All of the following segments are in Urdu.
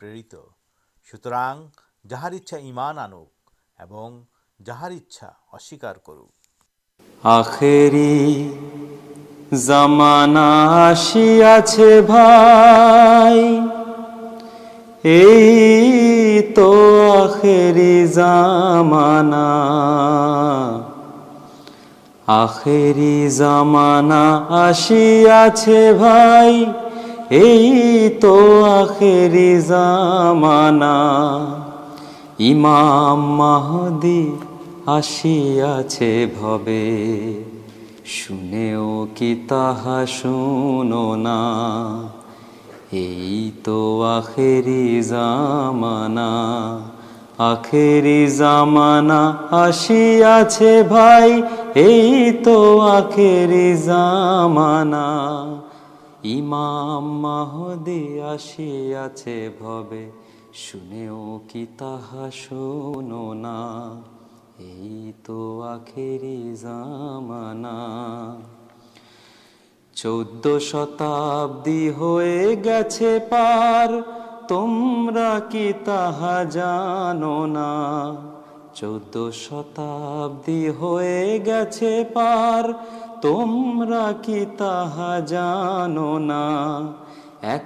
প্রেরিত সুতরাং যাহার ইচ্ছা ইমান আনুক এবং যাহার ইচ্ছা অস্বীকার করুক আখেরি জামানা আসিয়াছে ভাই এই তো আখেরি জামানা আখেরি জামানা আসিয়াছে ভাই تو آخر زمانا ایمام آسیا تو ما آخر جام آخر زمانا چود شتابی ہو گیا پار تما کی طا جانا چود شتابی ہوئے گیار تمر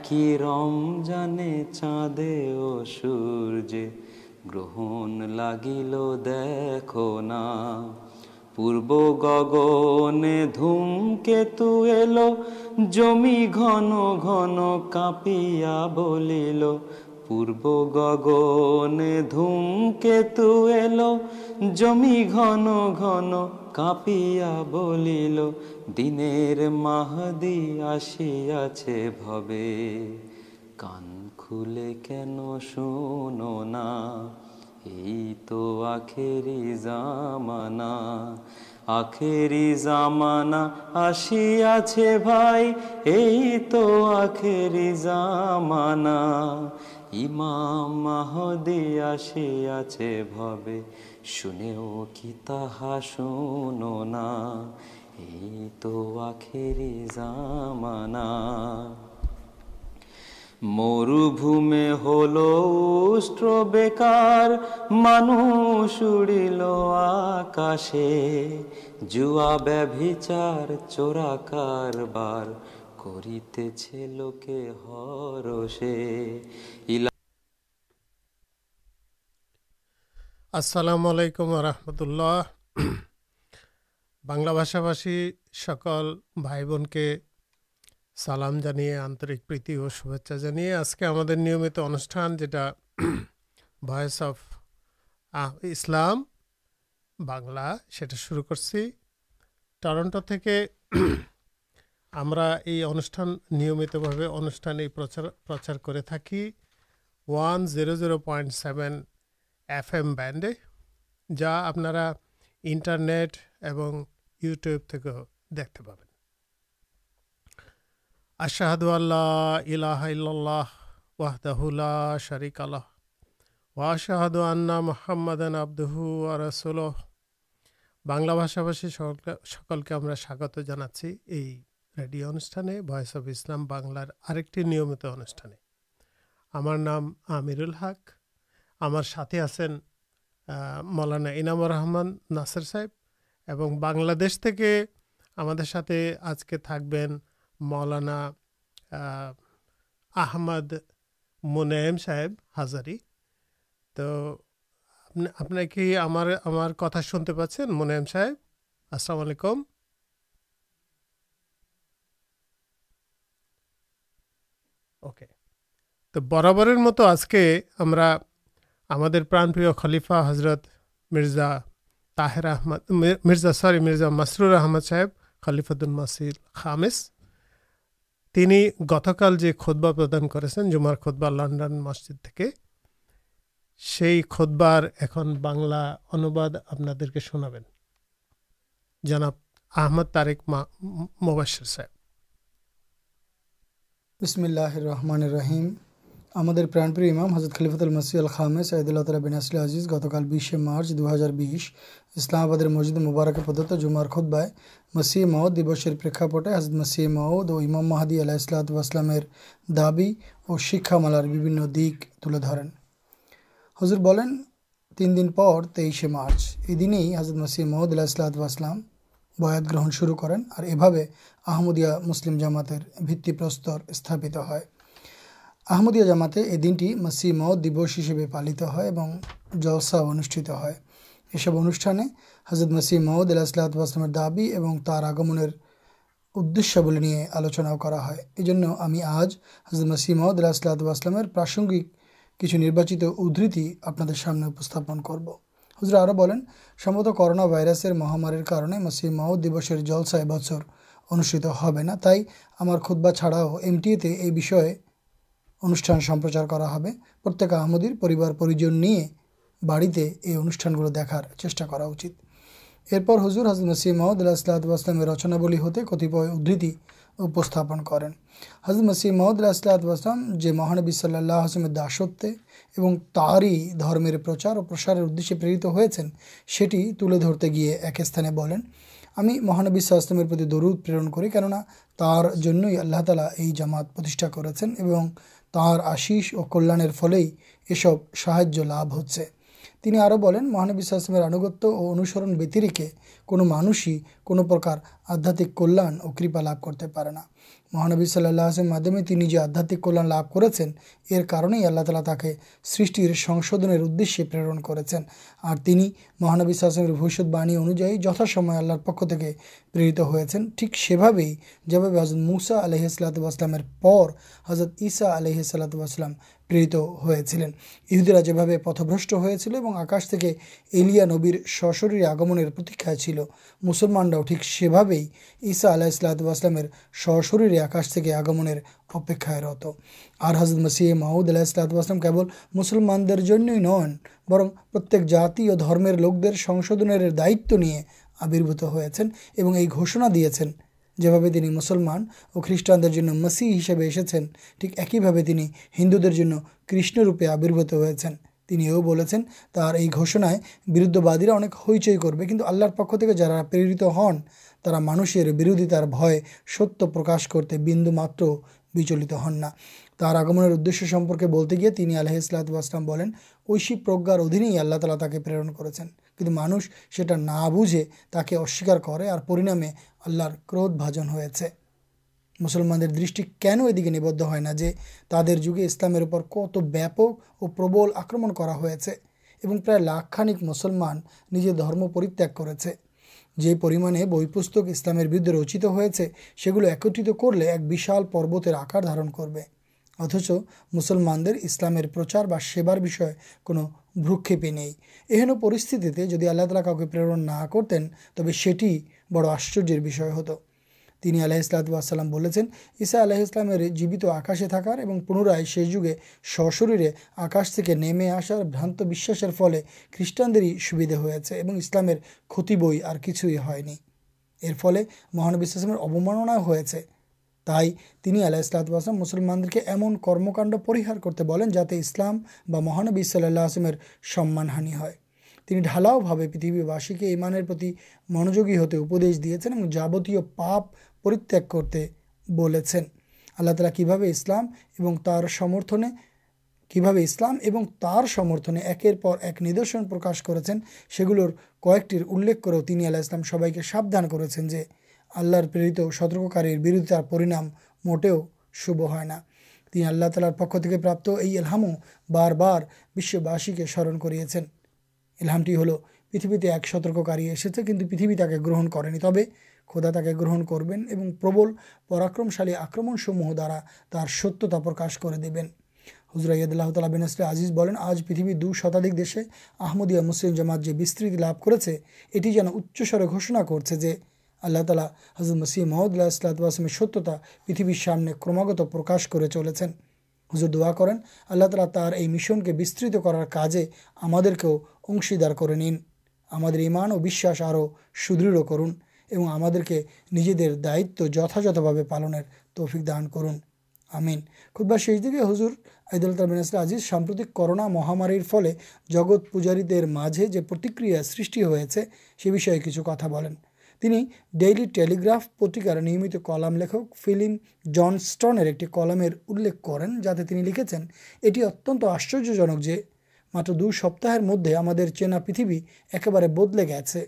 کیم چا دیو سور گرہن لگل دیکھنا پور گگنے دم کےت ال جمی گن گن کاپیا بول پور گگنے دوم کےت ال جمی گن گن دن محدیہ آخر مشیا تو ایمام بے مان سل آکاشار چوراکے لوکے ہر سلا السلام علیکم رحمت اللہ بنلا بھاشا بھاشی سکل بھائی بن کے سلام جانے آنرک پر شاعری آج کے ہمشان جاس اف اسلام بنلا سا شروع کر نمت ان پرچار کر تک ویرو زیرو پائنٹ سیون ایفم بینڈے جا اپن انٹرنیٹ یوٹیوب دیکھتے پاشہد اللہ اللہ واہد اللہ شریک اللہ وا شاہدین بنلا بھاشا بھاشے سکل کے ہمیں سواگت جاچی ریڈیو انوشانسلام بنار نیمت انوشان ہمارل ہق ہمار ساتھی آپ مولانا انامور رحمد ناسر صاحب بنشے آج کے تھوڑی مولانا آمد منائے صاحب ہزاری تو آپ نے کہا سنتے پاس منائم صاحب السلام علیکم اوکے تو برابر مت آج کے ہم ہمارے پرانپریہ خلیفہ حضرت مرزا طاہر احمد مرزا سوری مرزا مسرور احمد صاحب خلیفۃ المسیل خامس তিনি গতকাল যে খোদবা প্রদান করেছেন، জুমার খোদবা লন্ডন মসজিদ থেকে، সেই খোদবার এখন বাংলা অনুবাদ আপনাদেরকে শোনাবেন। جناب احمد طارق مبشر صاحب بسم اللہ الرحمن الرحیم আমাদের প্রাণপ্রিয় ইমাম হজরত খলিফাতুল মসি আল খামে সঈদুল্লাহ তালা বিন আসলে আজিজ গতকাল বিশে মার্চ দু হাজার বিশ ইসলামাবাদের মসজিদ মুবারকে প্রদত্ত জুমার খোদ্বায় মসিহ মহদ দিবসের প্রেক্ষাপটে হজরত মসিহ মহদ ও ইমাম মাহাদি আলাহ ইসলাতামের দাবি ও শিক্ষামালার বিভিন্ন দিক তুলে ধরেন হজুর বলেন তিন দিন পর তেইশে মার্চ এই দিনেই হজরত মসিহ মহদ আলাহ ইসলাতাম বয়াত গ্রহণ শুরু করেন আর এভাবে আহমদিয়া মুসলিম জামাতের ভিত্তিপ্রস্তর স্থাপিত হয় احمدیہ جاماتے یہ دنٹی مسیحماؤ دس ہسے پالت ہے اور جلسا انوشت ہے یہ سب ان حضرت مسیح مود اللہ سلاتم دابی اور تر آگم ادشیہبلے آلوچنا ہے یہ ہمیں آج حضرت مسیح محدود اللہ اسلاتر پراسنگ کچھ ناچت ادتی آپ سامنے کرو حضر اور مہامار مسیح معؤد دلسا یہ بچر انوشت ہوا تردبا چھاڑا ایم ٹی ایشی انوشان سمپرچار بڑی یہ انوشان گلو دیکھار چیشاچر حضر مسیح محمد اللہ ہوتے کتتین کریں حضرت مسیح محمد اللہ جو مہانبی صلی اللہ آسلم داست ہی درمیر پرچار اور پرسار ادشے پر ترتے گی ایک سانے بولیں ہمیں مہانبیسلم دروت پرن کر تر اللہ تعالی یہ جامات پرشا کر تر آش اور کلیا فل یہ سب سہاج لابھ ہونی مہانویس آشمیر آنگت اور انوسرنترکے کانوش ہی کون پرکار آدھات کلیا اور کپا لا مہانبی صلی اللہ مدد میں آلیا لب کرنے اللہ تعالی تاکہ سرشر سشودن ادشی پرن کربیس باعین انوجائے جتاسم اللہ پکریت ہوتے ٹھیک سیب جباب حضرت موسا علیہ صلاحت پور حضرت عصا علیہ صلاحت پیرت ہوا جیب پتب آکاشا نبیر سشرے آگما چل مسلمانا ٹھیک سیب عیسا اللہ سر آکاش آگمارت آر حضد مسیح محمود اللہ سلاتم کے مسلمان برم پرت جاتی اور درمیر لوک درشد دائت نہیں آبربوت ہوئی گوشنا دیا جو بھائی تین مسلمان اور خریشٹان مسی ہسے ایسے ٹھیک ایک ہی ہندو دن کشن روپے آبربوت ہو یہ گھوشن بردا اکچئی کر پک جا پرت ہن تا مانشیر برودیتار ستیہ پرکاش کرتے بند ماتل ہن نہ تر آگم ادیہ بولتے گیا آلہح اللہ یشیو پرجار ادھینے ہی اللہ تعالی تاکہ پرن کرانا نہ اور ننامے آللہ قرد بازن ہوسلم دش یہ دیکھنے نیبد ہے جو تعداد جگہ اسلام کت وپک اور پربل آکرم ہوئے لاکھ مسلمان نجر درم پرت کرتے جی پریمانے بہ پستک اسلام بردے رچت ہوتے سو ایکت کر لی ایکشال پروتر آکر دار کر اتچ مسلمان اسلام کھیپی نہیں پرستی اللہ تعالی کاؤک پر کرتین تب سٹی بڑا آشچر بھی آلہ اسلطلام لسائی آلہ جیوت آکاشے تھکار پنرائ سے جگہ سر آکش نمے آسار بھانت بھی فل خریٹان ہوتا ہے اسلام کچھ ارف مہانسام ابمانا ہو تھی آلہم مسلمان دیکھ کے ایمن کرمکانہ جا کے اسلامی صلاح اللہ سمانہ ہے ڈھالاؤ پریت کے یہ مانتی منوگی ہوتے اپدیش دے جابت پاپرت کرتے ہیں اللہ تعالی کبھی اسلام میں کبھی اسلام ایک ندرشن پرکاش کرگل کولخ کرسلام سب کے سابان کر اللہ سترکار بردار موٹے شب ہے پک پر یہ الحام بار بار سرم کرتے ایک سترکار پریتیں گرہن کرنی تب خدا کے گرن کرو پربل پراکرمشالی آکرم سموہ درا ستیہ پرکاش کر دبن ہزرا ید اللہ تعالی بینسل آزیز بین آج پریتھ دو شتا دیشے آمدیہ مسلم جماعت یس لے جانچ سر گوشنا کرتے اللہ تعالیٰ حضر مسیح محمد اللہ ستیہ پریتھ سامنے کماگت پرکاش کر چلے ہزر دعا کریں آلہ تعالیٰ یہ مشن کے بستر کرارجے ہم انشیدار کرانا اور سڑک کرن اور نجی دائت جتات بھا پالنے تفک دان کردو شیش دیکھے ہزر عید اللہ عبینسلہ سامپت کرونا مہامار فل جگت پوجار مجھے جو پرتکر سیے سی بھی کچھ کتا بولیں تین ڈیلی ٹالیگراف پتریکار نمت کلام لکھک فلم جنسٹن ایک کلام کریں جاتے لکھے اٹی ات آشنک ماتر دو سپتر مدد چینا پتہ ای بدلے گی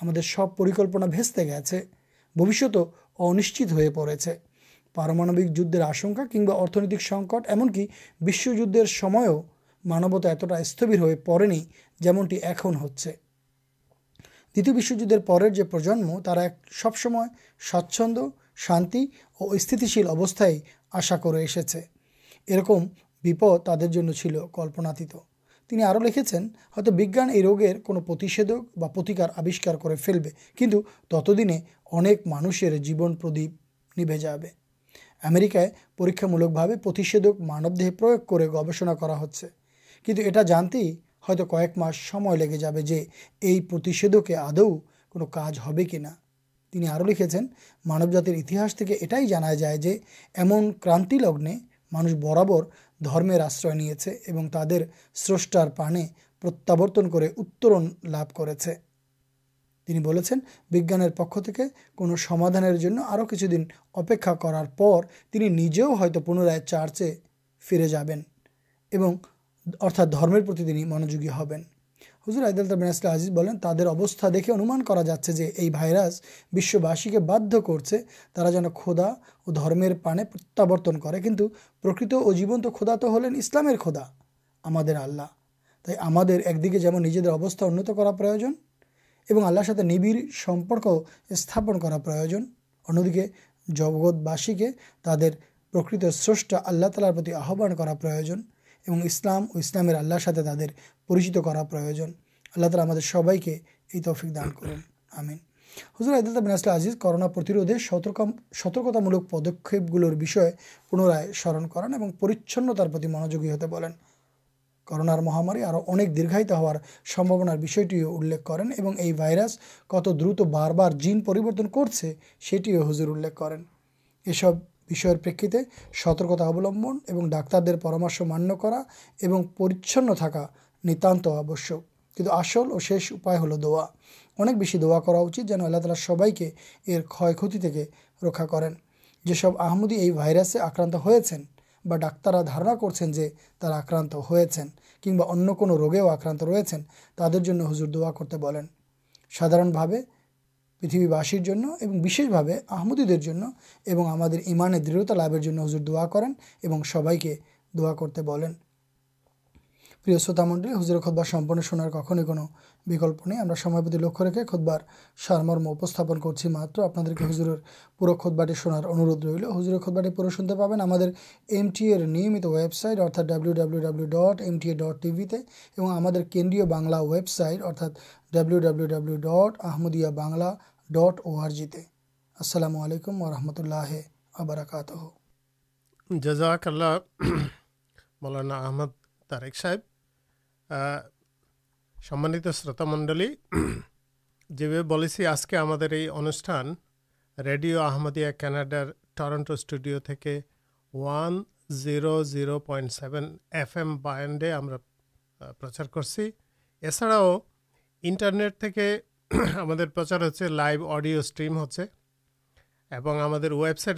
ہم سب پرکلپنا بھیستہ گیا بوشت انشچے پڑے پارا جدر آشنکا کمبا ارتھنک سنکٹ ایمکی بس مانوتا اتنا استبر ہو پڑے جمنٹی ایون ہو نیتوشت پرجنم ترا سبسما سچند شانتی اور استدیل اوستھائی آشا کرپد تر چل کلپناتی اور لکھے یہ روگ پر آشکار کر فلب تک دن انک مانشر جیبن پردیپ نبھے جا رہے امیرکا پریکامول ماندے پر گوشنا کرتے ہی لگے جائے کچھ ہونا لکھے مانو جاتر انتی جائے ایمن کانتیگنے مانگ برابر درمیان آشر نہیں تعداد سارے پرتورت کرو کر پک سماد کچھ دن اپے کرارجے پنرائ چارچے فری ج ارتھا درمر منوی ہوں آزیب دیکھے انسباشی باد کر جان خودا درمیر پانے پرتر کرکت اور جیبنت خودا تو ہلین اسلام خودا ہم آللہ تمہیں ایک دیکھ کے جنستا انت کر ساتھ نبیڑ سمپرک استھاپن پروجن اندیے جگت بس کے تر پرکت سلّہ تالار کر اسلام اور اسلامیہ اللہ ترچی کر سب کے یہ توفک دان کرم حضر اعداد میناسل آزیز کرنا پروزے سترکتامول پدکے گل پنرائ سرن کران اور پریچنتار منجوکی ہوتے بولیں کرونار مہاماری دردایت ہار سمبنار کت درت بار بار جینتن کرتے سو حضر ان یہ سب سترکتا ڈاکر دامش مانا پریچن تھا نتان آشک کی شیشا ہل دوا انکی دا جن اللہ تعالی سب کے کھئتی رکا کریں جسب آمدی یہ وائرسے آکران ہوترا دارنا کرتے جو آکران ہوما انگے آکران ترجیح ہزر دعا کرتے بولیں سادارن پتوی بس آدی اور درتا دا کر سب کے دعا کرتے بولیں پروت منڈل ہزر خود بہار سنارے بکلپ نہیں لکھ رکھے خود بار سارمرمستور پور خود بارے شناار اندھ ریل ہزرٹی پورے پاپے ہمٹی ار نمت ویبسائٹ ڈبلو ڈبلوٹی ہمارے Bangla website ارتھا W W W dot Ahmadiyya Bangla ڈٹ او جی السلام علیکم و رحمۃ اللہ جزاک اللہ سمانت شروط منڈل جیسے آج کے ہمارے انوشان ریڈیو آمدیا کاناڈار ٹرنٹو اسٹوڈیو کے one zero zero point seven F M بینڈے ہمار کر چاڑاؤ انٹرنیٹ پرچار ہوتے لائیو اڈیو اسٹریم ہوبسائٹ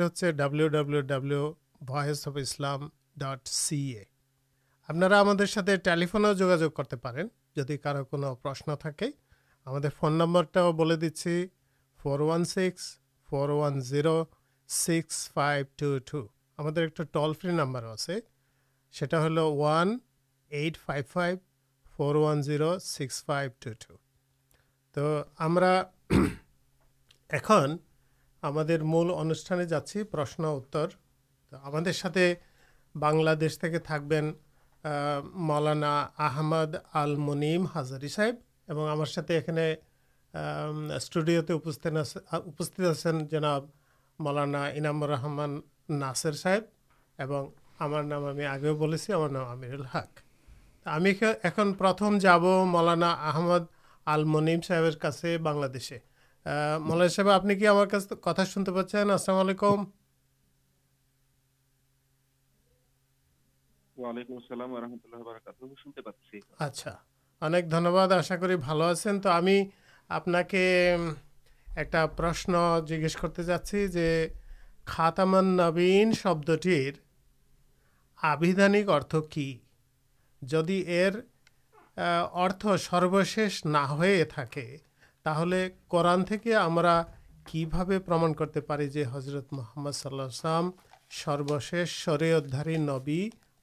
ہوتے W W W voice of Islam dot C A آپ ٹالیف جگاج کرتے پین جد کار پرش تھامبر دِن فور و six four one zero six five two two ہم ٹول فری نمبر آئے ہل what five five four one zero six five two two تو ہم ان پرشن اتر تو ہم لشکین مولانا آمد الم ہازاری صاحب ہمارے یہاں جناب مولانا انام رحمان ناسر صاحب ہمارے آگے ہمارا الحق ہمیں اُن پرتم جب مولانا آمد الم صاحب بنسے مولانا صاحب آپ نے کتنا شنتے پاس السلام علیکم جدید نہنم کرتے حضرت محمد صلی السلام سروشی نبی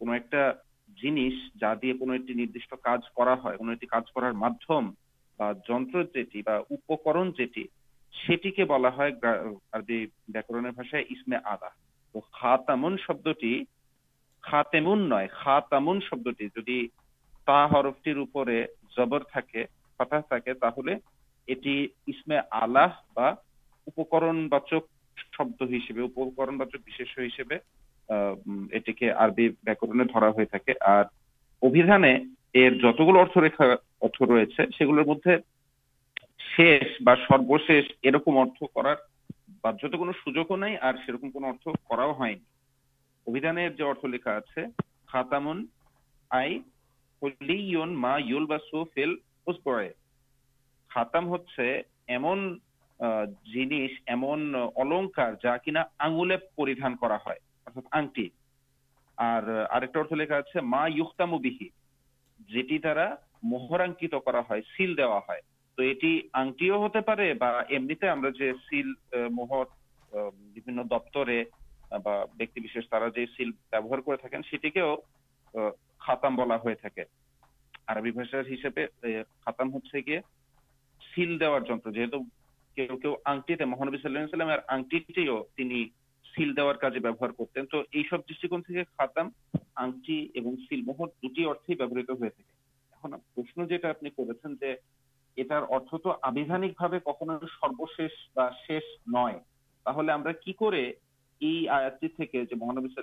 جنس جا دیا ندیش کار کرم نئے خاتم شبد ٹی جی ہرفٹر ہتاش تھا آلہ شبد ہسپرنچک مدم سوجکو نہیں اور جنس ایمنکار جا کی آگولی پریان کر آنٹی ارتھ لکھا میٹرا دفتر سیٹی کے خاتم بلا ہاتم ہوتے گی سیل جنوب آنٹی محنوی اللہ آنٹی بی صلی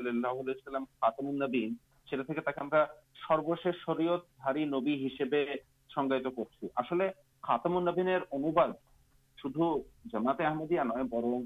اللہ خاتمین سروشی شرحت نبی کرمدیا نئے برن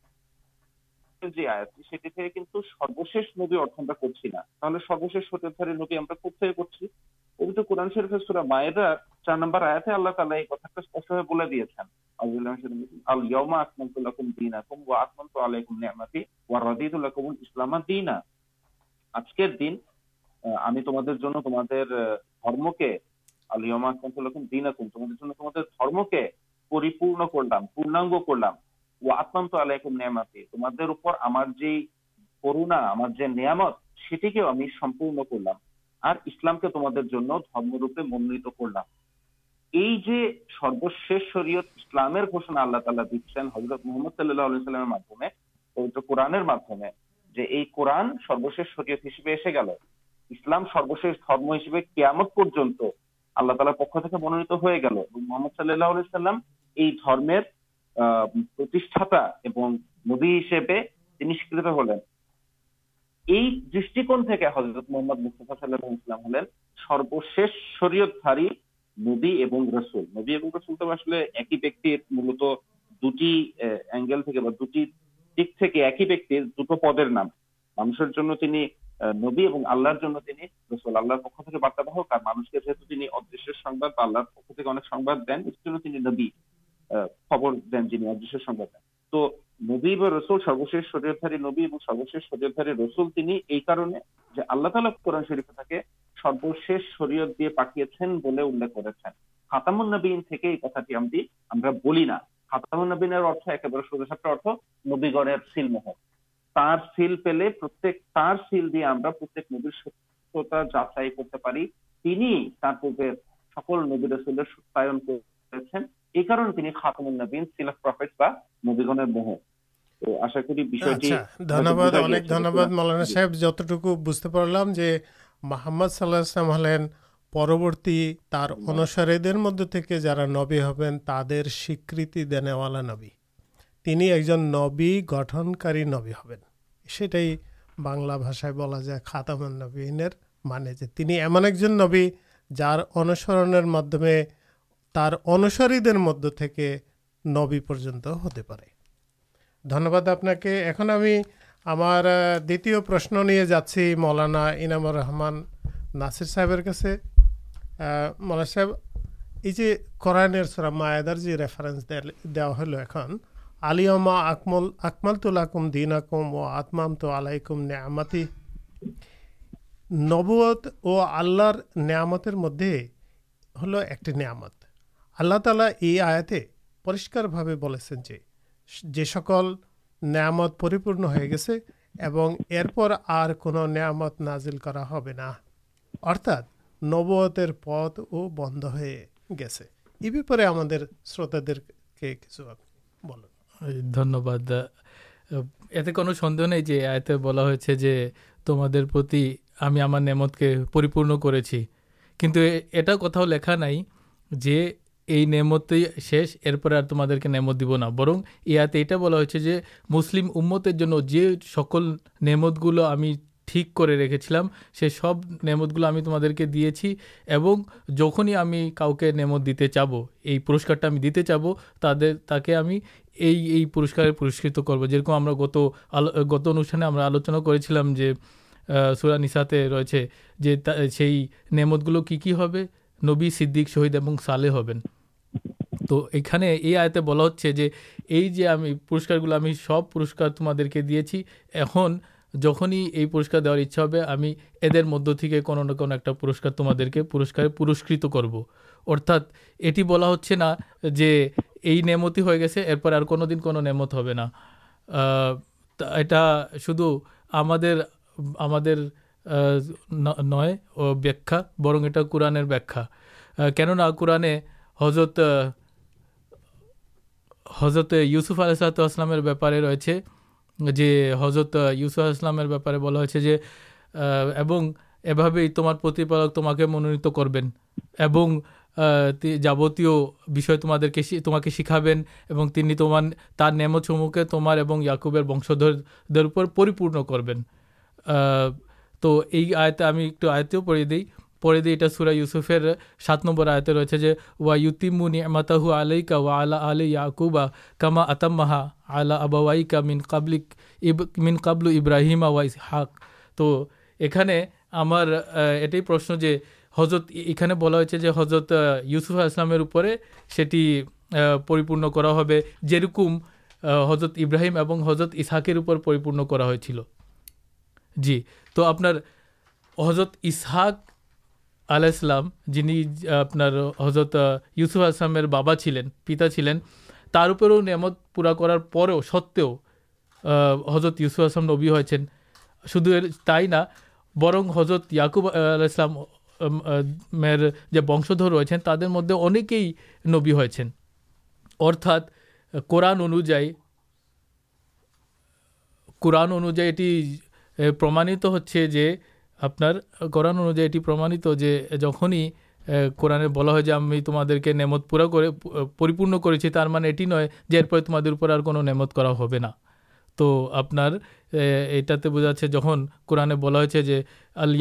آجکر دن ہمارے ناکم تم تمہارے پریپرلام پورنا منتھام حضرت محمد صلی اللہ میں قورانے قورن سروشی شرعت ہسپل اسلام سروشی قیامت پر پک منونت ہو گیا محمد صلی اللہ علیہ المیر ملت دول دو نبی اور آللہ رسول آللہ پکتا بہت اور مانوش کے جو ادش آللہ پہنچ دین اس میں خبر دین جنہیں تو نبی سروشی نبی بار نبی گڑھ سل محل تر سیل پیارتا جا چاہیے سکول نبی رسول بلا جن ایم ایک جن نبی جارسر تر انساری مدی نبی پر آپ کے اُن ہمیں ہمارا دنیہ پرشن نہیں جاچی مولانا انامور رحمان ناسر صاحب مولانا صاحب یہ قرآن سر معیار ریفارنس دیا ہل اُن علیما اکمل تلکم دینا کم او آتم تو آلائیکم نیا متی نوت اور آلر نیا مدے ہل ایک نیات اللہ تعالی یہ آتے پوری بھاسکل نیات پریپے گیسے اور کم نازل کروتر پت وہ بند ہو گیسے یہ بھی پہ ہم شروط دیکھو دنیہباد اتنے کو سندھ نہیں آتے بلا تمہارے پتی ہمیں ہمارت کے پریپ کرتاؤ لکھا نہیں یہ نیمت شیش ارپر آ تمہارے نیمت دبنا برن یہ بلا ہو مسلم امت نیمت گلو ہمیں ٹھیک کر رکھے چلے سب نیمت گلو تمے اور جھنی ہمیں کاؤ کے نیمت دیتے چاہیے پورسکار دیے چاہے تک ہمیں یہ پورسکار پورسکت کرو جمع گت گت انلوچنا کرم جو سورا نسا رہے نیمت گلو کی نبی سدک شہید اور سالے ہبین تو یہ آتے بلا ہر گلے سب پورس تمے ایم جہی یہ پورک دور انچا ہوتا پورسکار تمہارے پورسکے پورسکت کرو ارتھا یہ بلا ہا جو یہ نیمت ہی گیسے ارپر اور کنمت ہونا شدھ ہم নয় ও ব্যাখ্যা বরং এটা কোরআনের ব্যাখ্যা কেননা কোরআনে হজরত হজরত ইউসুফ আলসালামের ব্যাপারে রয়েছে যে হজরত ইউসুফ ইসলামের ব্যাপারে বলা হয়েছে যে এবং এভাবেই তোমার প্রতিপালক তোমাকে মনোনীত করবেন এবং যাবতীয় বিষয় তোমাদেরকে তোমাকে শিখাবেন এবং তিনি তোমার তার নেমসমূহকে তোমার এবং ইয়াকুবের বংশধরদের উপর تو یہ آیت ہمیں ایک آیت پڑے دی پڑے دی یہ سورا یوسفر سات نمبر آیتے رہے جو وا یوتیم نعمتہ علیہ کا وا آلہ علیہ یعقوبا کما اتمہا آلہ ابوائی کا مین قبل مین قبل ابراہیما و حق تو এখানে আমার এটাই প্রশ্ন যে হজরত এখানে বলা হয়েছে যে হজরত ইউসুফ আসলামের উপরে সেটি পরিপূর্ণ করা হবে، যেরকম হজরত ইব্রাহিম এবং হজরত ইসাকের উপর পরিপূর্ণ করা হয়েছিল। جی تو آپ حضرت اسحاق علیہ السلام جن آپ حضرت یوسف اسلام بابا چلین پتا چلین ترپروں پورا کرارے سو حضرت یوسوفل نبی ہو سائنا برن حضرت یقبل جی ونشر ریسٹوری نبی ہونوائٹی پرانا تو آپ سے جہاں قورنہ بلا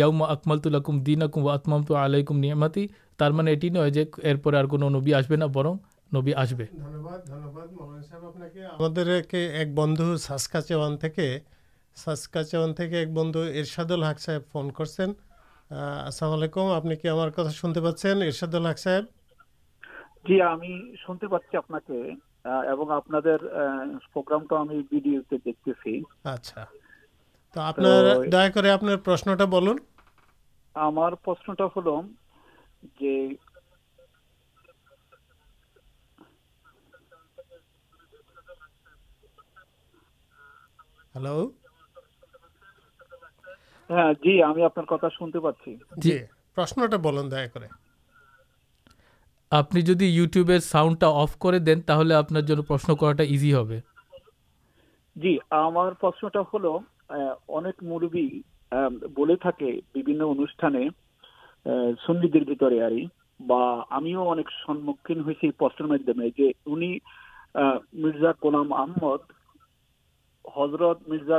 ہوکمت الکومت نیماتی اٹی نوپر اور برن نبی آسباد সাসকাচন থেকে এক বন্ধু এরশাদুল হক সাহেব ফোন করছেন আসসালামু আলাইকুম আপনি কি আমার কথা শুনতে পাচ্ছেন এরশাদুল হক সাহেব জি আমি শুনতে পাচ্ছি আপনাকে এবং আপনাদের প্রোগ্রামটা আমি ভিডিওতে দেখতেছি আচ্ছা তো আপনার দয়া করে আপনার প্রশ্নটা বলুন আমার প্রশ্নটা হলো যে হ্যালো مربی سنگی آ رہی سن مرزا کولامد مرزا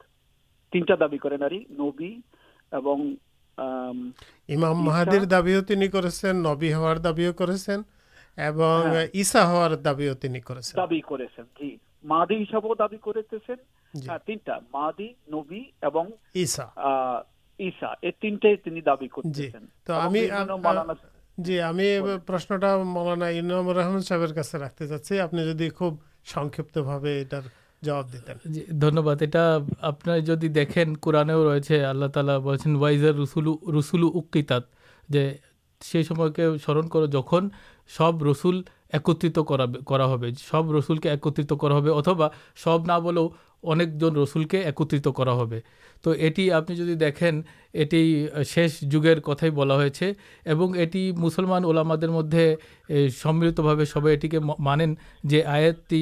جی جی رحمان صاحب جی آپ نے جدید قورنے رہے اللہ تعالیس وائز رسول رسل اکیتات کے سرن کر جہاں سب رسول ایکترت کرا سب رسول کے ایکترت کرب نہ انک رسل کے ایکترت کرا تو یہ آپ نے جدی دیکھیں یہ شیش جگہ کتائی بلا مسلمان اوام مدے سملتھ سب یہ مانیں جو آت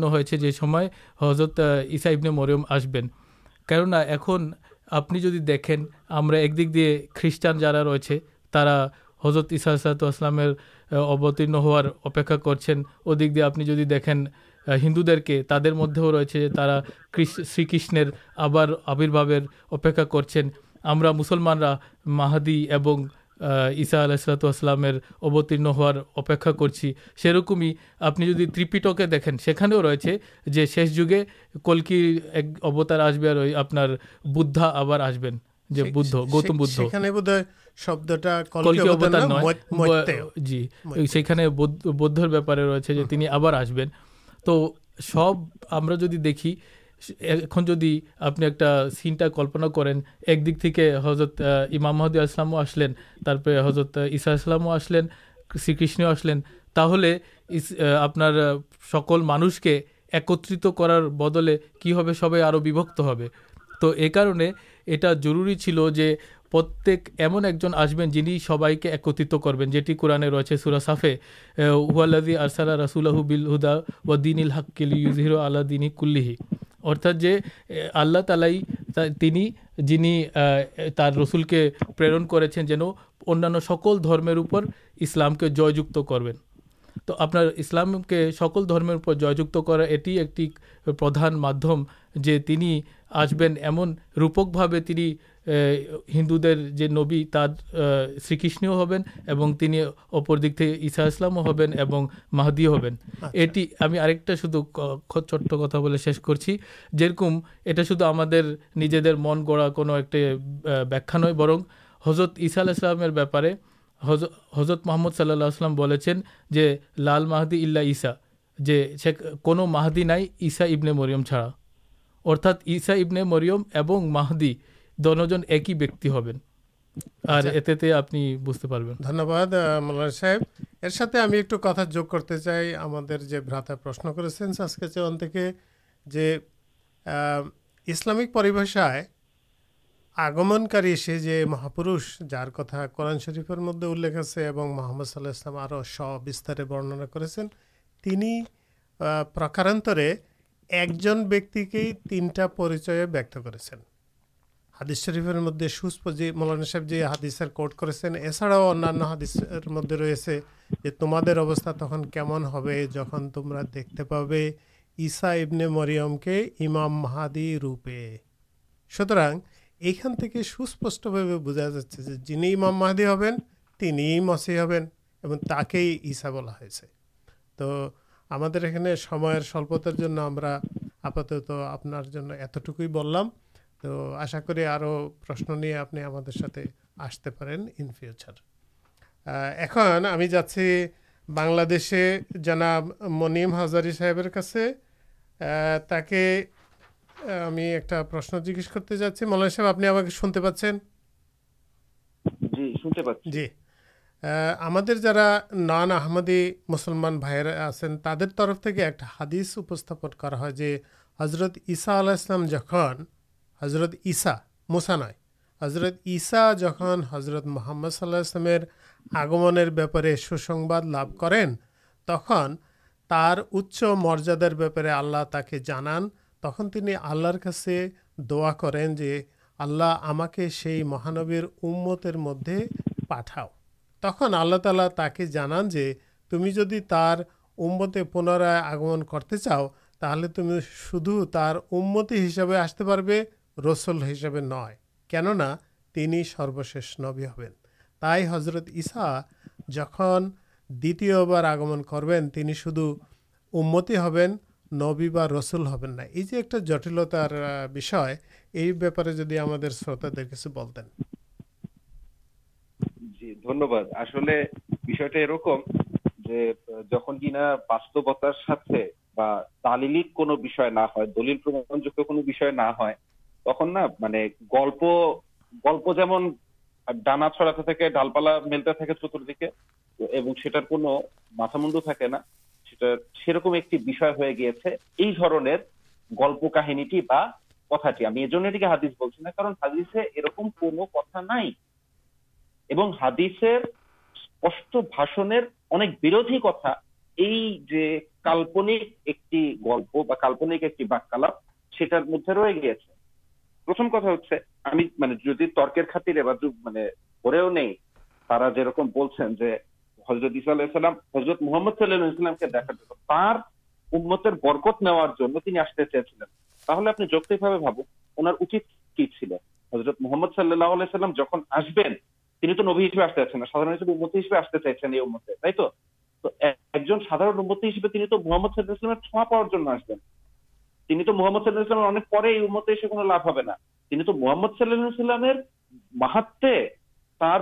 ہو حضرت ایسا مرم آسبین کھن آپ نے جدین ایک دکی خریٹان جارا ریچے ترا حضرت اسدلام اوتھیرن ہوں اپیکا کردے آپ دیکھیں ہندو در کے تعداد کر دیکھیں کلکی ایک ابتار آئی آپ بولا آپ بھتم بھائی شبکی بودر بےپارے آپ آسبین تو سب ہم دیکھی جدی آپ نے ایک سینٹا کلپنا کریں ایک دکی حضرت امام محدود آسلین حضرت عساسلام آسلین شریکشن آسلین تھی آپ سکل مانش کے ایکترت کرار بدل کی سب آبک ہو تو یہ کارنہ یہ پرتک ایمن ایک جن آسبین جنہیں سب کے ایکترت کرو جورانے راسافے ہُوالی ارسالہ رسولا دین الحقیل کلاتے آلہ تعالی جنہیں رسول کے پرن کر سکول اسلام کے جتیں تو آپلام کے سکول درمیر جا یہ ایک پردھان مادم جو تین آسبین ایم روپک بھا تری ہندو در جو نبی تر شی کش ہوں اپنے یساسلام ہبین اور محدی ہوں یہ ہمیں آکٹا شدھ چٹ کتا بھول شیش کرچی جم شڑا کوکھا نئے برن حضرت عشا علاسلام بےپارے حضرت محمد صلی اللہ لال محدی عشا جو کون ماہدی نہیں عشا ابن مور چھاڑا آگمن سی مہاپرش جار کتا قرآن شرفر مدد آپ سے محمد صلی اللہ آستارے برننا کرنی پر ایک بکتی تینٹا پریچی بیک کرد شرفر مدد مولانا صاحب جی حادثہ کورٹ کرد مدد رہے تمہارے اوستا تک کمن ہو جن تمہیں دیکھتے پوسا ابن مرئم کے امام محدی روپے سوتر یہ خاندشے بوجھا جا جن امام محادی ہوں مسئ ہوں تھی ایسا بلا تو ہمارے سلپتار اتم تو آسا کرشن نہیں آپ فیوچر ایم جا بس منیم ہزاری صاحب تک ہمیں ایکشن جگہ ملائب آپ کو شنتے پاس جی جی আহ, আমাদের যারা নন আহমদি মুসলমান ভাইয়েরা আছেন তাদের তরফ থেকে একটা হাদিস উপস্থাপন করা হয় যে হজরত ঈসা আলাহ ইসলাম যখন হজরত ঈসা মুসা নয় হজরত ঈসা যখন হজরত মোহাম্মদ সাল্লাহ ইসলামের আগমনের ব্যাপারে সুসংবাদ লাভ করেন তখন তার উচ্চ মর্যাদার ব্যাপারে আল্লাহ তাকে জানান তখন তিনি আল্লাহর কাছে দোয়া করেন যে আল্লাহ আমাকে সেই মহানবীর উম্মতের মধ্যে পাঠাও تک اللہ تعالی تکانج تم جدی ترمتی پنرائے آگمن کرتے چاؤ تھی تم شوتی ہسپے آستے رسول ہسپا یرینی سروش نوی ہوں تھی حضرت عشا جب دار آگمن کربی بسل ہبین نہ یہ جو ایک جٹیلتار بھی بارے میں جی ہم شروط دے کچھ بولت دن بادہ باسطوت ملتا چتردی کے مجھے سرکم ایک گیا گلپ کہینٹی بتا یہ ہادس بولنا ہادیسے یہ کتنا ہادث برویپ سے حضرت السلام حضرت محمد صلی اللہ کے دیکھا جارکت نوار چیزیں تو حضرت محمد صلی اللہ علیہ جن آسبین چھواں پہ محمد صلی اللہ ماہر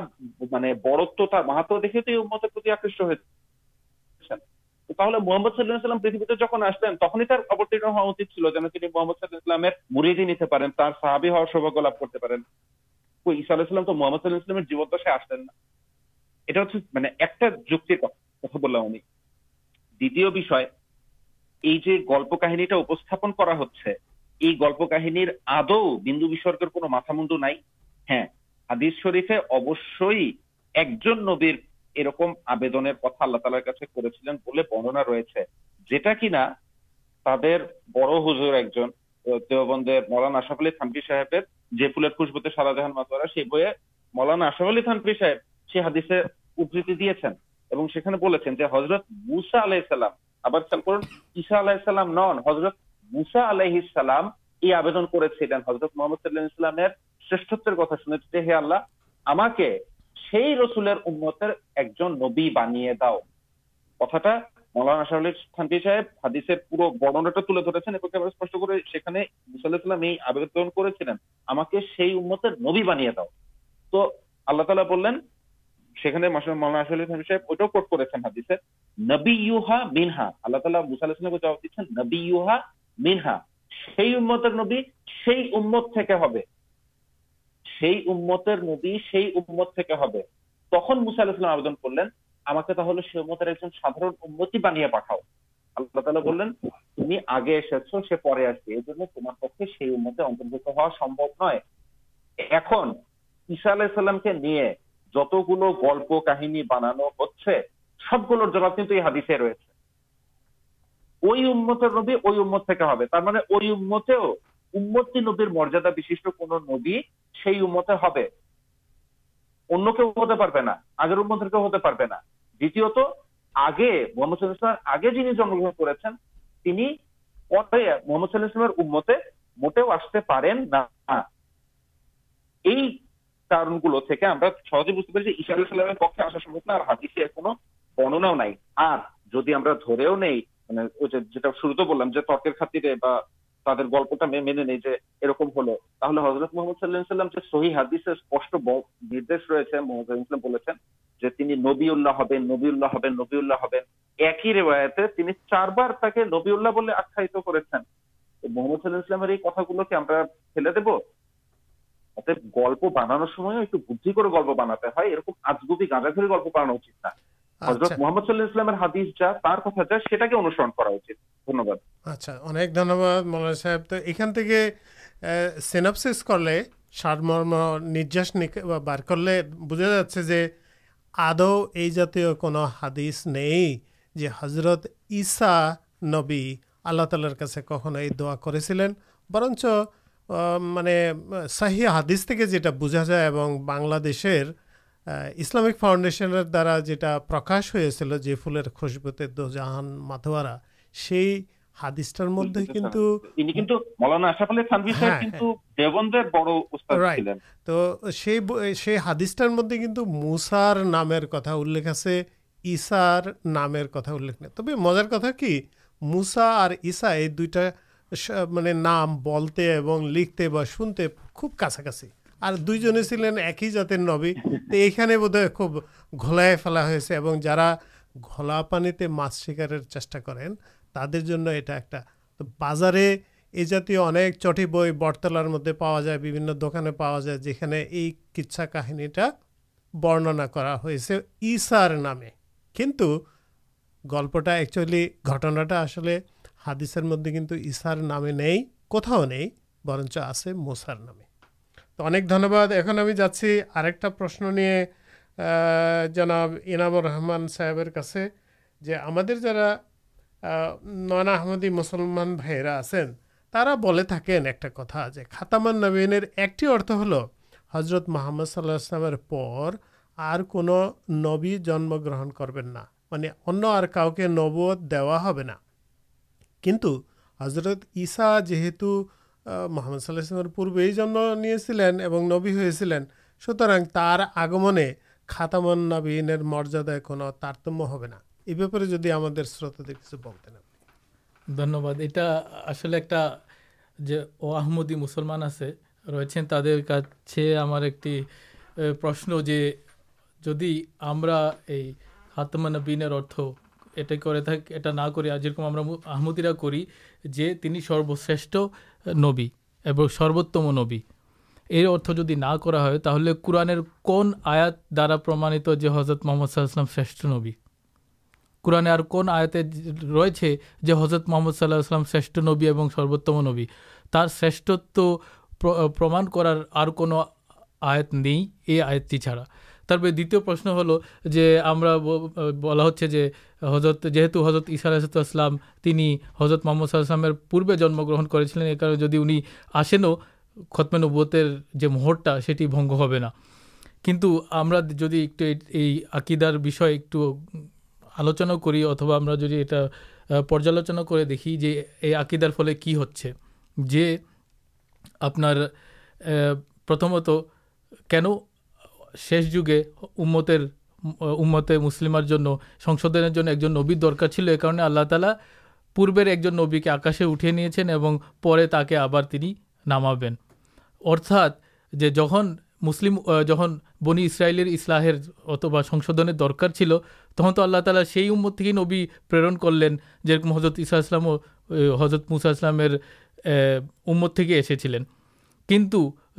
بڑت محتو دیکھتے آپ محمد صلی اللہ پی جن آسلین تنی خبر ہوا جن محمد صلیم مریدی سوباگیہ لب کرتے ہیں اللہ تو محمد شریک نبی ارکم آدھنے کی مولانے حضرت محمد نبی بنیا داؤ کتاب نبیوہا مینہ اللہ تعالی مسالہ کو جباب دن مینہت نبیت نبی تخت مسالہ آدھن کر لین ایک ساد بانیا پہ جت گلو گلپی ریسٹورئی نبیوتی نبی مریادا نبی انبینا آگے نا محمد نہیں شروع خاترے بر گلپ مین نہیں ارکم ہلو حضرت محمد صلی اللہ صحیح حدیث رحمد اللہ محمد اللہ بار کر بجا جا آد یہ جاتی کودس نہیں ہضرت ایسا نبی آللہ تعالی کا کھوئی دے برچ میرے شاہی حادثی جا بوجھا جائے اور اسلامک فاؤنڈیشن دارا جا پرکاش ہو چل جے فلر خشبوتے دو جہان متوارا سی ہادسٹر مدد نام بولتے لکھتے خوبی اور دو جن ایک ہی جاتے نبی یہ بولا خوب گول جا گلا پانی مس شکار چین تعریف بازارے یہ جاتی اہم چٹی بھائی برتلار مدد پا جائے دکان پا جائے جی کچھ کہ برننا کرسار نامے کنٹ گلپلی گھٹناٹا آسلے ہادی مدد کچھ ایسار نامے نہیں کھاؤ نہیں برچ آسے مسار نامی تو اب دھنیہ ایم ہمیں جاچی آشن نہیں جناب انہمان صاحب جو ہم نمدی مسلمان بھائی آرا بولیں ایک خاتمین ایکٹی ارتھ ہل حضرت محمد صلی اللہ پور اور نبی جنم گرن کرو ان کا نوت دیا کچھ حضرت عشا جیتو محمد صلاح السلام پوے ہی جنمین سوتر تر آگم خاتمین مریادہ کون تارتم ہوا یہ بارے جب دھنیہ یہ آس ایک آمدی مسلمان آ رہے کا ہمارے ایک پرشن جو جدی ہمارا یہ حاطم نبی ارتھ یہ کر جمع آمدیرا کرنی سروشر نبی اور سروتم نبی یہ ارتھ جدی نہ قرآن کون آیا دارا پرمات جو حضرت محمد صلاح السلام شرش نبی قورانے آتے رضرت محمد صلی اللہ شرٹ نبی اور سروتم نبی تر شرٹتو پرماعن کرار آت نہیں آتٹی چاڑا تر دشن ہل بلا ہچ حضرت جیتو حضرت اشاء اللہ حضرت السلام تی حضرت محمد صاحل السلام پورے جنم گرن کردی آسین ختمینت محرتا سے بنگ ہونا کن جدی ایک عقیدار بھی ایک আলোচনা করি অথবা আমরা যদি এটা আহ, পর্যালোচনা করে দেখি যে এই আকিদার ফলে কি হচ্ছে যে আপনার আহ, প্রথমত কেন শেষ যুগে উম্মতের উম্মতে মুসলিমার জন্য সংশোধনের জন্য একজন নবীর দরকার ছিল এ কারণে আল্লাহ তালা পূর্বের একজন নবীকে আকাশে উঠিয়ে নিয়েছেন এবং পরে তাকে আবার مسلم جہاں بنی اسرائیل اسلاہر اتوا سرکار چل تہ تو اللہ تعالی سے نبی پرن کرلین جضرت اسلام حضرت مساسل کے کنٹ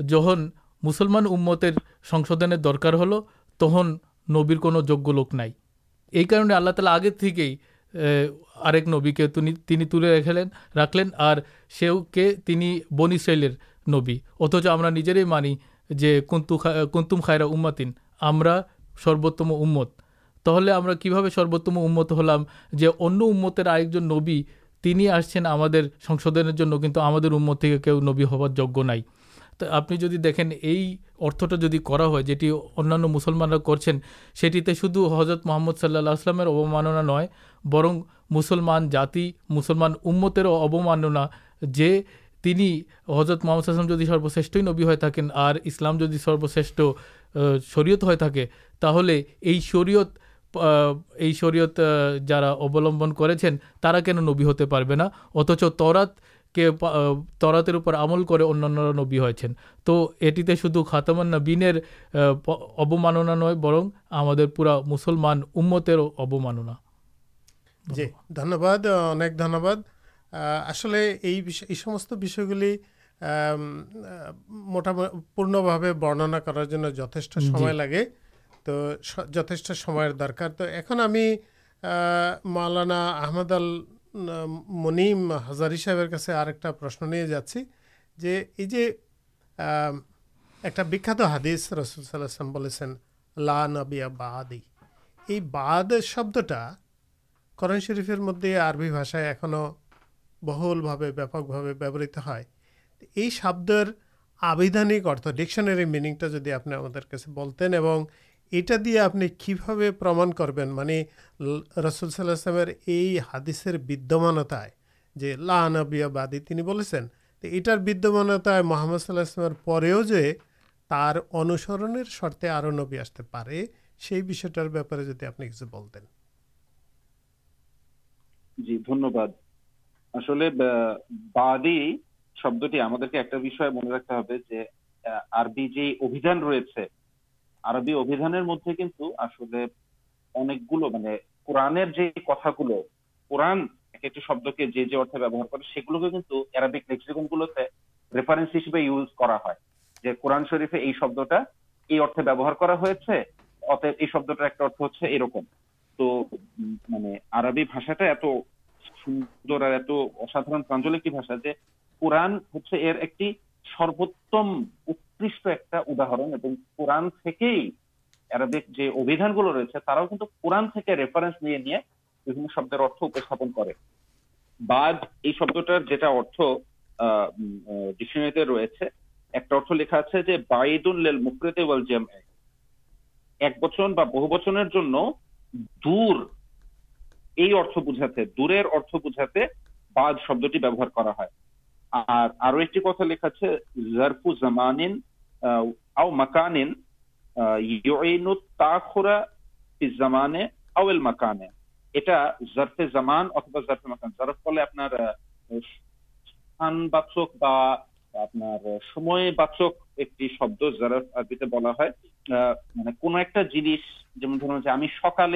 جہاں مسلمان امتر سنشونی درکار ہل تہ نبر کو لوک نئی یہ کارل تعالی آگے تھی آبی کے تلے رکھ لین رکھ لین بن اسرائیل نبی اتچ ہم مانی جو کن قم خائرہ تین ہم سربتم امت تو سروتم انمت ہلام جو انتر آکجن نبی آسان ہمیں سنشن کے جگہ نہیں آپ جدی دیکھیں یہ ارتٹا جدی کر مسلمان کرچے شدھ حضرت محمد صلی اللہ اوماننا نئے برن مسلمان جاتی مسلمان امترو ابمانا جی تین حضرت ممسم جدی سروشر نبی تکین اور اسلام جدی سروشر شرعت تھی شرعت شرعت جا لمبن کرتے نا اتچ ترات کے تراتے اوپر عمل کر نبی ہوتی شدھ خاتمین ابمانا نئے برن ہما مسلمان امترو ابمانا جیباد آس یہ سمس گل موٹا پورنیہ برننا کرارے جتنا سمجھ لگے تو جتھ سمیر درکار تو ایم مولانا آمد الزار صاحب اور پرشن نہیں جاچی ایک ہادی رسول صلیم یہ بد شبدا کرن شرفر مدد عربی بھاشا ای بہل بھا وقت ہے یہ شبد آدھانک ڈکشنر یہ آپ کرسل صلیمانت لانبنی تو یہ مانتمد صلیمے تر انسرن شرطے آتے پے بہت آپ ریارنس قورن شرفے شبدار تو رہے لکھا ہے ایک بچن بہ بچن دور دور فلانچک ایک شبدی بلا کون ایک جنس جو ہم سکال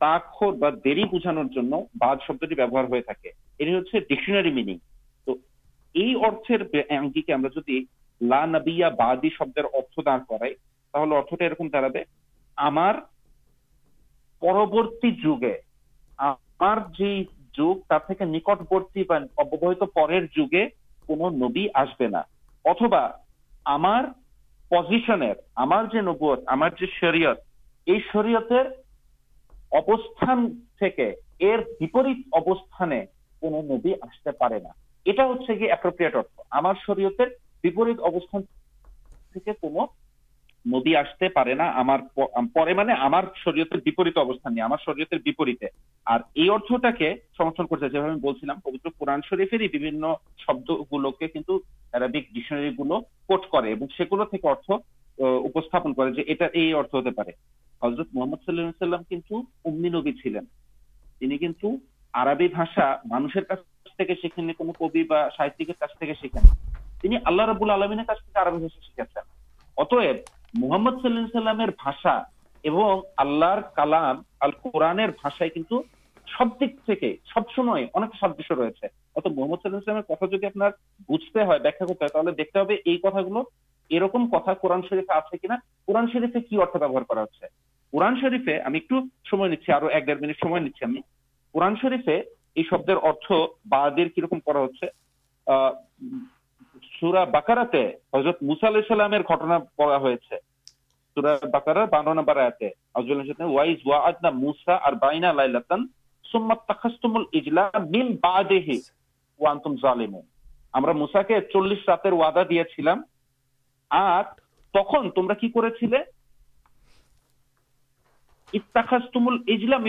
دبار ہوا دردی جگہ نکٹوتی پور جگہ آسبنا اتبا ہمارشن شرعت یہ شرعت شپی شریرت اور یہ ارد ٹکن کرتے ہیں پبتر قوران شروف شبد گلو کے ڈکشناری گلو کٹ کر محمد صلیمیر کلام البسمے سبش رو محمد صلی اللہ کتنا آپا گلو مسا چلاتے وادا دیا تک تمام کیملام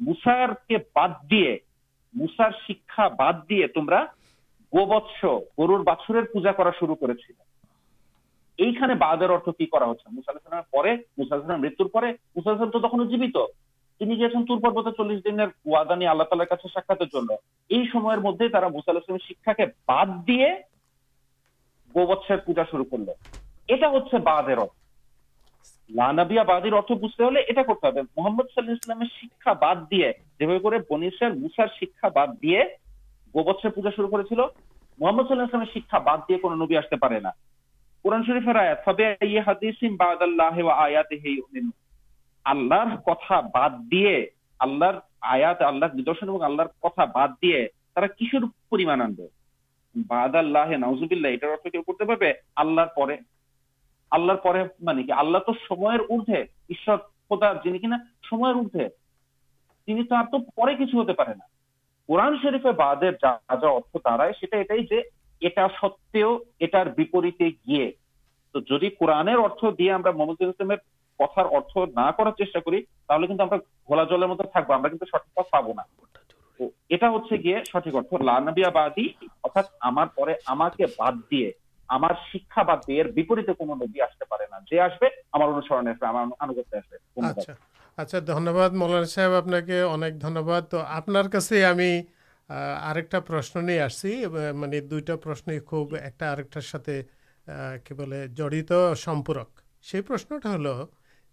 مسار کے بعد دے مثر شکا بد دے تمہیں گوت گرور بچر پوجا شروع کردے کی مساج مرتر پہ مسا حسین تو تخوب مدد السلام باد دیا بنیشر شکا بد دے گوسر پوجا شروع کرد اللہ شکای بد دیا نبی آستے پے قرآن اللہ بد اللہ جا تو پڑے کچھ ہوتے جا جا ارتھ داڑھائے ستیہ گیے تو جدید قورنہ ارتھ دیا ہم مولانداد تو آپ دوڑکے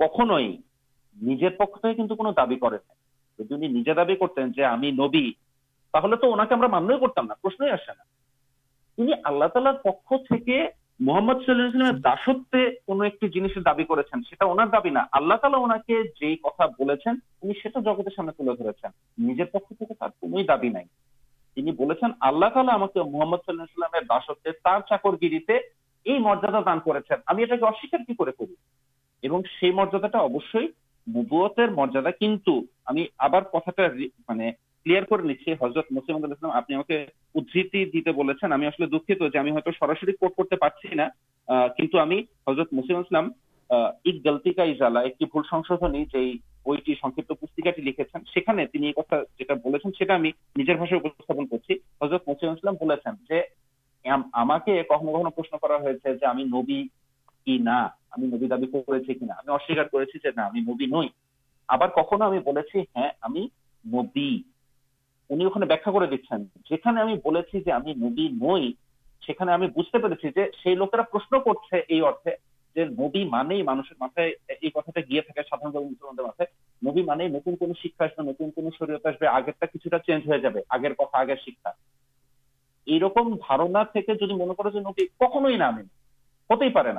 کھجر پک دینا تعلق دینا محمد صلی اللہ داست چکر گری مریادا دان کر پا ل مسلم کھو کھن پر مانسر یہ کتابیں مبی مانے نتن کو نت شریات آگے چیئ ہو جائے آگے آگے شکا یہ رکم دار من کردی کھے پوری پورس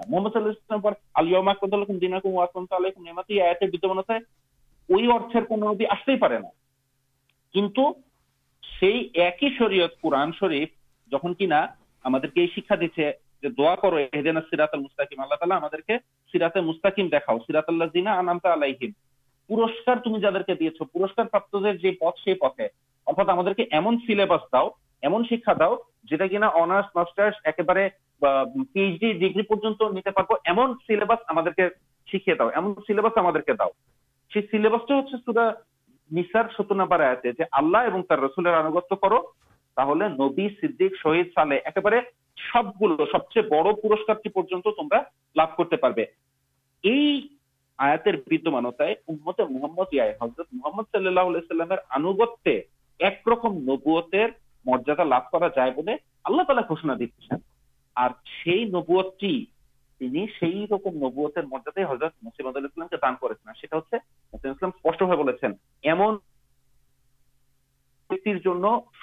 پت پیلباس داؤ ایم شکا داؤ جاس ماسٹر پیچ ڈیگریبا سیم سیلبا داؤ سیل بڑا پورس تمہارے لبھ کرتے آتے مانت محمد محمد صلی اللہ آنگت ایک رکم نبوتر مریادا لبھ کر جائے اللہ تعالی گوشنا دیجیے مرت مسلم ایم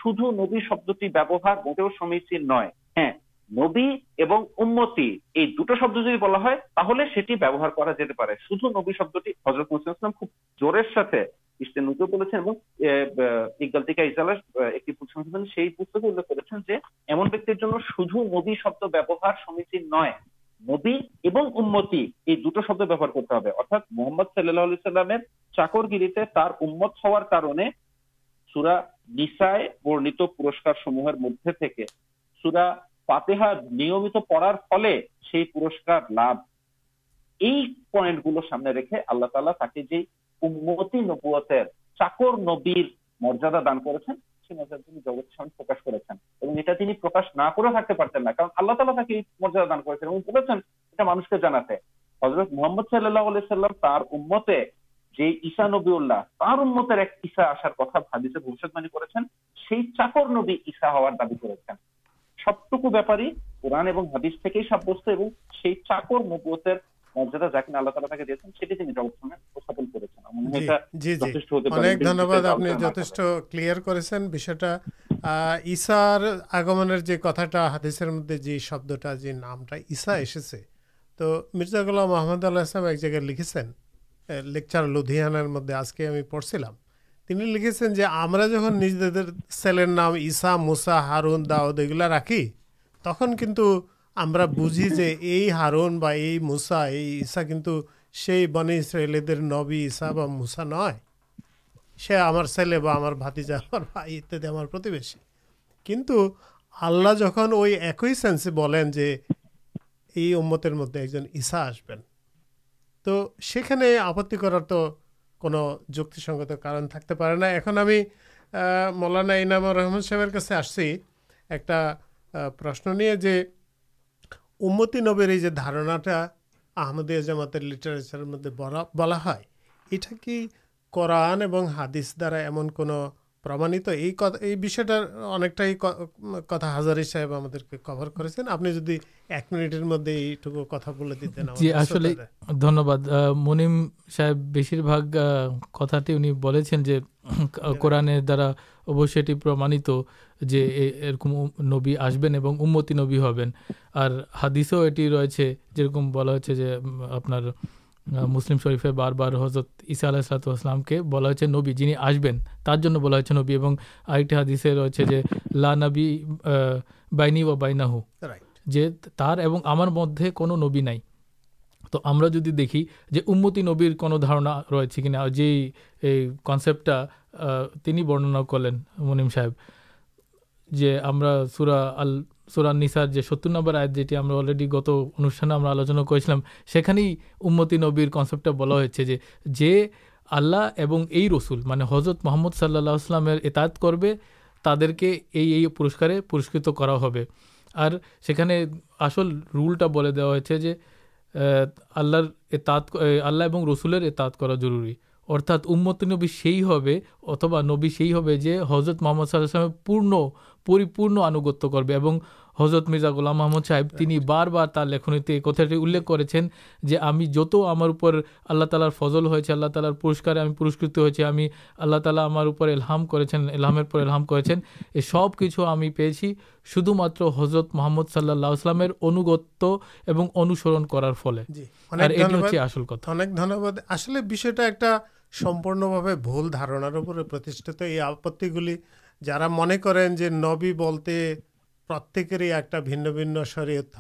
شبی شبد ٹی وار سمجھ نئے ہاں نبی اور یہ دو شبد جیسے بلا سب شبی شبد ٹی حضرت مسلم خوب جور پورا پتےحا نمت پڑارٹ گلو سامنے رکھے اللہ تعالی تھی اللہ نبی اللہ ایک ایسا آسارمن کربیشا دے سبٹو بےپار ہی حادیز ایک جگہ لانے پڑھ سیم لینا جہاں نام ایسا موسا ہارون داؤد یہ رکھی تک ہم بوجھے یہ ہارن بہ موسا یہ یسا کنٹو سے نوی یسا بوسا نئے سمے باتیجا ہمارے انتظام کنٹھو اللہ جہاں ایک ہی سینسے بولیں جو یہ امتر مدد ایک جنا آسبین تو سیے آپت کرار تو جست کارن تھے پڑھنا اُن ہمیں مولانا انامور رحمد صاحب کا آس ایک پرشن نہیں جی لا ایمن کتنا ہزار صاحب ہمارے آپ نے ایک منیٹر مدد یہ کتنا دس دن باد منیم صاحب بسر بھاگ کتاب ہیں جو قورنہ دارا پر نبی آسبین اور آپ مسلم شریف بار بار حضرت اشاسلام کے بہت نبی جنہیں آسبین لانبی بائی و بائی ہمارے کو نبی نہیں تو ہم دیکھیے امتی نبیر رہے کہ کنسےپٹا برننا کلین منیم صاحب جو سورانسار ستر نمبر آت الرڈی گت انٹھان کر سلام سے امتی نبیر کنسےپٹا بلا آللہ یہ رسول مطلب حضرت محمد صلی اللہ سلامت کر تعے پورسکارے پورسکت کرسل رولتا بولے دیا ہوتا اللہ رسول ات کر جروری نبی حضرت کرالہ الام کچھ پیچھے شدھ مطرت محمد ساگت اور انسرن کر سمپنارتی آپتل جا من کریں جو نبی بولتے پر ہی ایک شرحت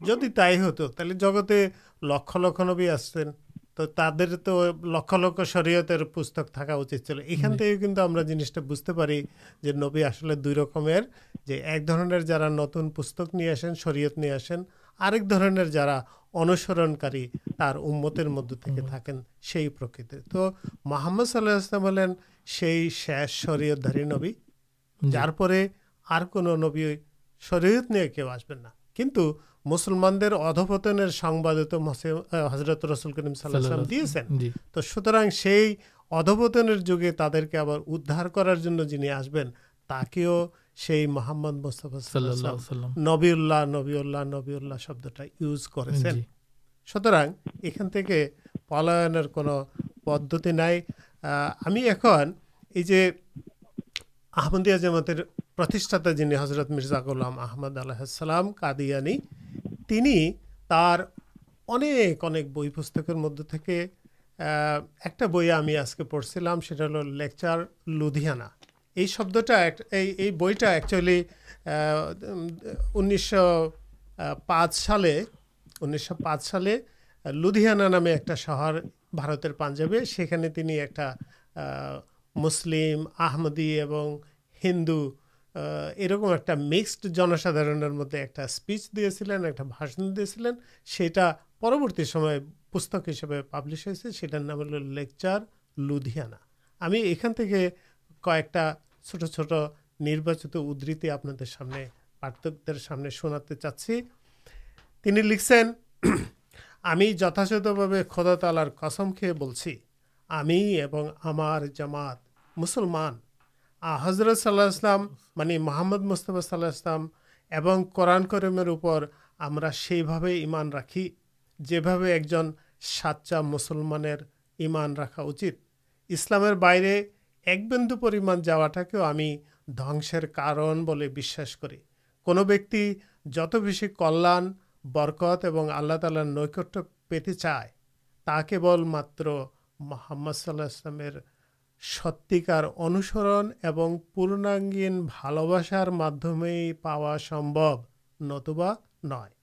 جگتے لکھ لکھ نبی آسین تو تر تو لکھ لک شرحت پستک تھکاچ یہ جنس ٹاپ بجتے پہ جو نبی آسلک جو ایک در جا نتن پک نہیں شرعت نہیں آسین اور جا انسرن کریارمتر مدد کے تکین سی پرکے تو محمد صلی اللہ سے نبی جارے اور نبی شرعت نہیں کہ وہ آسبنا کنٹو مسلمان ادوپتن سنواد تو حضرت رسول کریم صلی السلام دیا تو سوتر سے جگہ تر کے اب ادھار کرنی آس بہت سے محمد مستفا صلاح اللہ نبی اللہ نبی اللہ نبی شبد کر سوتر یہ پلائن کو پدتی نہیں ہمیں اکن یہ جو آمدیا جمترتیشٹھاتا جنہیں حضرت مرزاک اللہ آمد السلام کدیانی تین انے بھائی پستکر مدد کے ایک بھائی ہمیں آج کے پڑھ لو لیکچر لدھیا یہ شبد بھٹا اکچوالی انیس سو پانچ سالے انیس سو پانچ سال لانا نامے ایک شہر بارتر پاجابے سننے مسلم آمدی اور ہندو یہ رکم ایک مکسڈ جنسا دار مدد ایک اسپیچ دے سلین ایکشن دے دین سیٹا پرورتی پست پابلش ہوٹر نام ہوکچر لانا ہمیں یہاں کئےا چھٹھتی آپ سامنے شنا چاس لکھن ہمیں جتا ساتھ بھا خدا تعلار کسم کھیل اور ہمار مسلمان حضرت صلی اللہ منی محمد مستفا صلی السلام کرن کرمیر ایمان رکھی جیب ایک جن سچا مسلمان ایمان رکھا اچھام بائی এক বিন্দু পরিমাণ যাওয়াটাকেও আমি ধ্বংসের কারণ বলে বিশ্বাস করি কোনো ব্যক্তি যত বেশি কল্যাণ বরকত এবং আল্লাহ তালার নৈকট্য পেতে চায় তা কেবল মাত্র মোহাম্মদ সাল্লাহ ইসলামের সত্যিকার অনুসরণ এবং পূর্ণাঙ্গীন ভালোবাসার মাধ্যমেই পাওয়া সম্ভব নতুবা নয়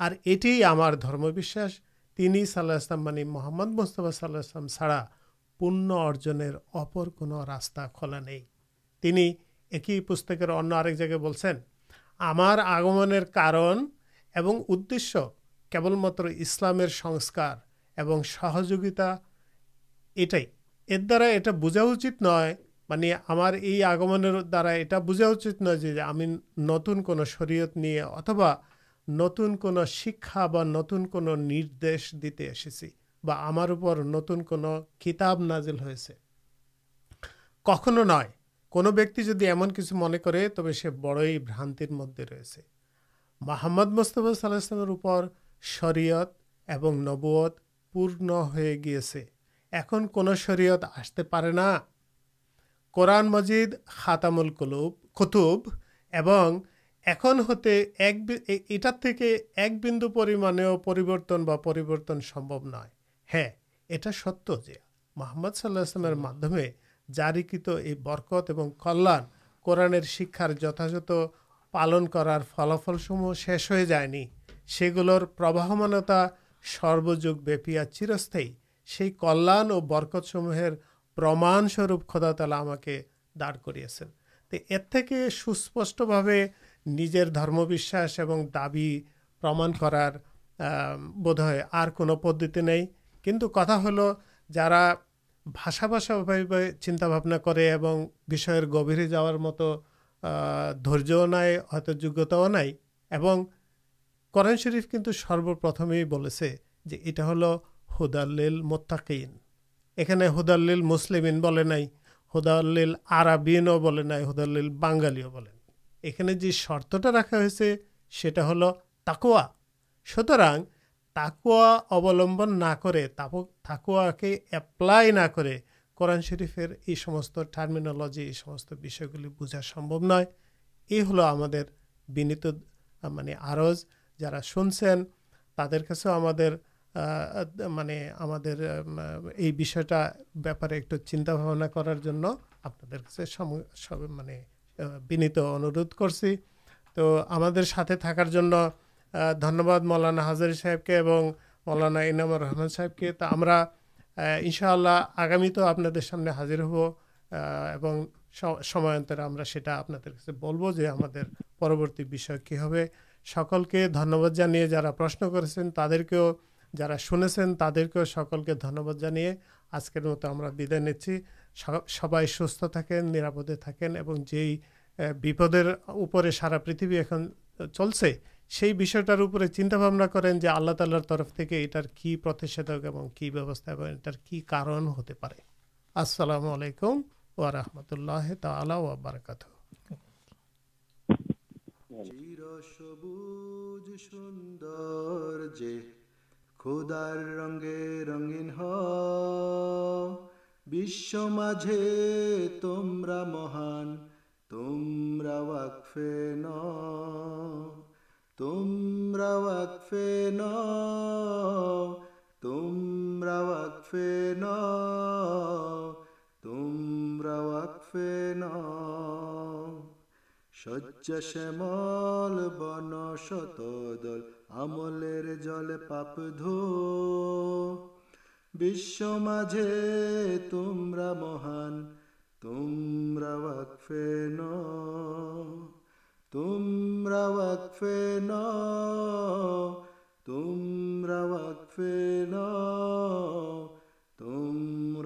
আর এটিই আমার ধর্মবিশ্বাস তিনি সাল্লাহ ইসলাম মানে মোহাম্মদ মুস্তফা সাল্লাহ ইসলাম ছাড়া پن را کلا نہیں ایک پکر جگہ ہمارے آگم کارن اور ادش کے کیول مسلام سہجوتا یہ درا یہ بوجھا چنی ہمارے یہ آگم دارا یہ بوجھا چی ہم نتن کو شروع نہیں اتبا نتن کو شکا بتن کو دیے ایسے ہمار کتاب نازل ہوئے کوکتی تب سے بڑی برانت مدد رہے محمد مستفلام شرعت نبوت پورن ہو گیا کون شرعت آستے پڑے نا قورن مجید خاتامل کتب ایم ہوتے اٹار تھی ایک بنو پریمرتن بریبرتن سمب نئے ہاں یہ ستمد صلی السلام جاریکت یہ برکت اور کلیا قورنہ شکار جتا جتھ پالن کر فلافلسمہ شیش ہو جائے گھر پر سربج بپیا چرست اور برکت سماسروپ خدا تلا ہم کر سوسپشٹے نجر درموشن اور دابی پرما کرار بوائے اور کدتی نہیں کن کتا ہل جا بھاشا بسا چنتا بھابنا کر گھیرے جا رہا مت در نئے تو کرن شرف کنٹرول سروپرتمے جو یہ ہل ہُدال مت یہ ہدال مسلمین ہدا الل آرابین ہُدال بگالیوں یہ شرط رکھا سیٹ ہل تاکوا سوتر نہکوا کے اپلائی نہن شرفر یہ سمست ٹارمنجیسمست بھی بوجھا سمبو نظر میری آرز جا سن سن تر میرے یہپارے ایک چنتا بھا کر آپ میری بنیت انوردھ کرتے تھار دنواد مولانا ہازار صاحب کے مولانا انامور رحمان صاحب کے تو ہم آگامی آپ حاضر ہو سمیا ہمارا پرشن کرتے ہیں تعداد جا سکے سکل کے دھنیہ جانے آجکی مت ہمیں نیچی سب سکیں نیرپد جیپرپر سارا پریتھ اُن چل سے چنتا بھا کر تعالی طرف ہوتے تمر نو تم رقف تم روک فین سجمل بن ست املر جل مجھے تم مہان تم وقف نو تم روقف نو تم روقف نو تم